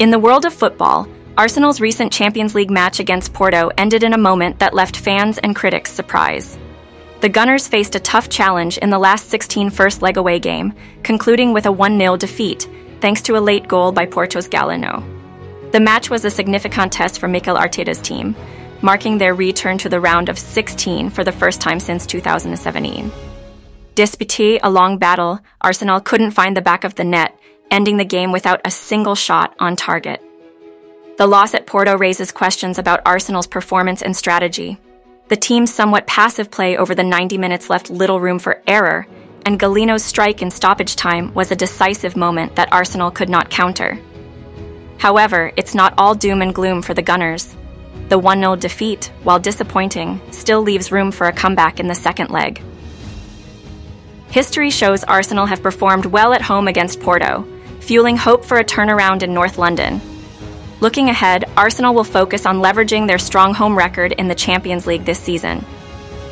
In the world of football, Arsenal's recent Champions League match against Porto ended in a moment that left fans and critics surprised. The Gunners faced a tough challenge in the last 16 first leg away game, concluding with a 1 0 defeat, thanks to a late goal by Porto's Galeno. The match was a significant test for Mikel Arteta's team, marking their return to the round of 16 for the first time since 2017. Despite a long battle, Arsenal couldn't find the back of the net, ending the game without a single shot on target. The loss at Porto raises questions about Arsenal's performance and strategy. The team's somewhat passive play over the 90 minutes left little room for error, and Galeno's strike in stoppage time was a decisive moment that Arsenal could not counter. However, it's not all doom and gloom for the Gunners. The 1 0 defeat, while disappointing, still leaves room for a comeback in the second leg. History shows Arsenal have performed well at home against Porto, fueling hope for a turnaround in North London. Looking ahead, Arsenal will focus on leveraging their strong home record in the Champions League this season.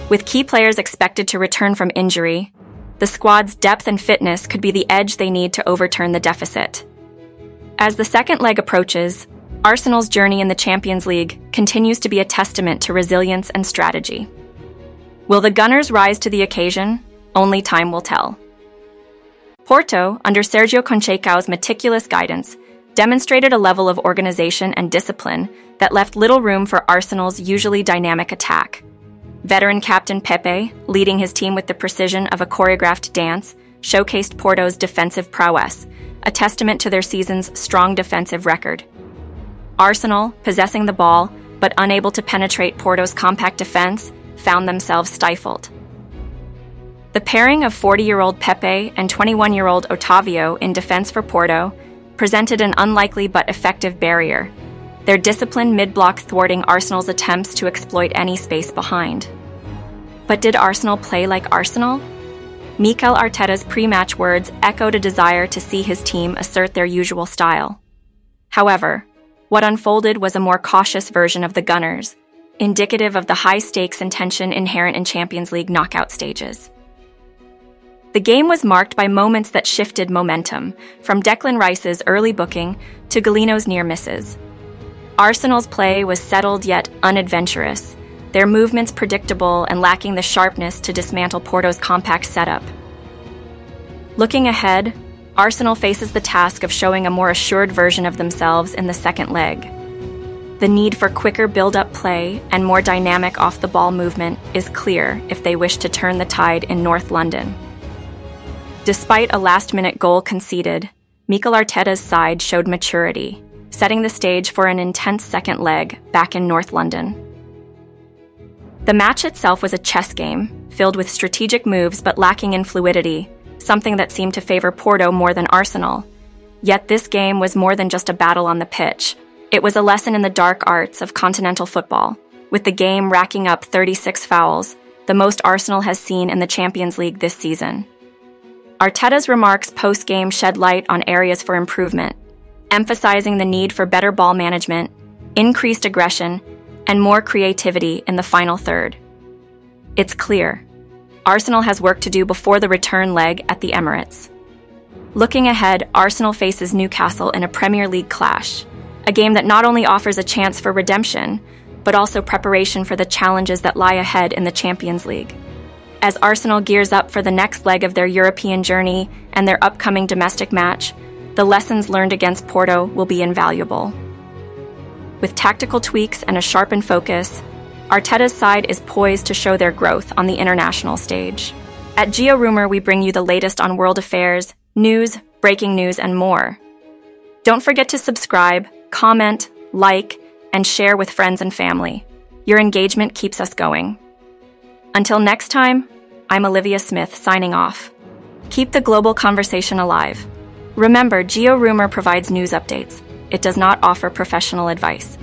With key players expected to return from injury, the squad's depth and fitness could be the edge they need to overturn the deficit. As the second leg approaches, Arsenal's journey in the Champions League continues to be a testament to resilience and strategy. Will the Gunners rise to the occasion? Only time will tell. Porto, under Sergio Conceição's meticulous guidance, demonstrated a level of organization and discipline that left little room for Arsenal's usually dynamic attack. Veteran captain Pepe, leading his team with the precision of a choreographed dance, showcased Porto's defensive prowess, a testament to their season's strong defensive record. Arsenal, possessing the ball but unable to penetrate Porto's compact defense, found themselves stifled. The pairing of 40 year old Pepe and 21 year old Otavio in defense for Porto presented an unlikely but effective barrier, their disciplined mid block thwarting Arsenal's attempts to exploit any space behind. But did Arsenal play like Arsenal? Mikel Arteta's pre match words echoed a desire to see his team assert their usual style. However, what unfolded was a more cautious version of the Gunners, indicative of the high stakes and tension inherent in Champions League knockout stages. The game was marked by moments that shifted momentum, from Declan Rice's early booking to Galeno's near misses. Arsenal's play was settled yet unadventurous, their movements predictable and lacking the sharpness to dismantle Porto's compact setup. Looking ahead, Arsenal faces the task of showing a more assured version of themselves in the second leg. The need for quicker build up play and more dynamic off the ball movement is clear if they wish to turn the tide in North London. Despite a last minute goal conceded, Mikel Arteta's side showed maturity, setting the stage for an intense second leg back in North London. The match itself was a chess game, filled with strategic moves but lacking in fluidity, something that seemed to favor Porto more than Arsenal. Yet this game was more than just a battle on the pitch. It was a lesson in the dark arts of continental football, with the game racking up 36 fouls, the most Arsenal has seen in the Champions League this season. Arteta's remarks post game shed light on areas for improvement, emphasizing the need for better ball management, increased aggression, and more creativity in the final third. It's clear Arsenal has work to do before the return leg at the Emirates. Looking ahead, Arsenal faces Newcastle in a Premier League clash, a game that not only offers a chance for redemption, but also preparation for the challenges that lie ahead in the Champions League as Arsenal gears up for the next leg of their European journey and their upcoming domestic match, the lessons learned against Porto will be invaluable. With tactical tweaks and a sharpened focus, Arteta's side is poised to show their growth on the international stage. At GeoRumor, we bring you the latest on world affairs, news, breaking news, and more. Don't forget to subscribe, comment, like, and share with friends and family. Your engagement keeps us going. Until next time, I'm Olivia Smith signing off. Keep the global conversation alive. Remember, GeoRumor provides news updates. It does not offer professional advice.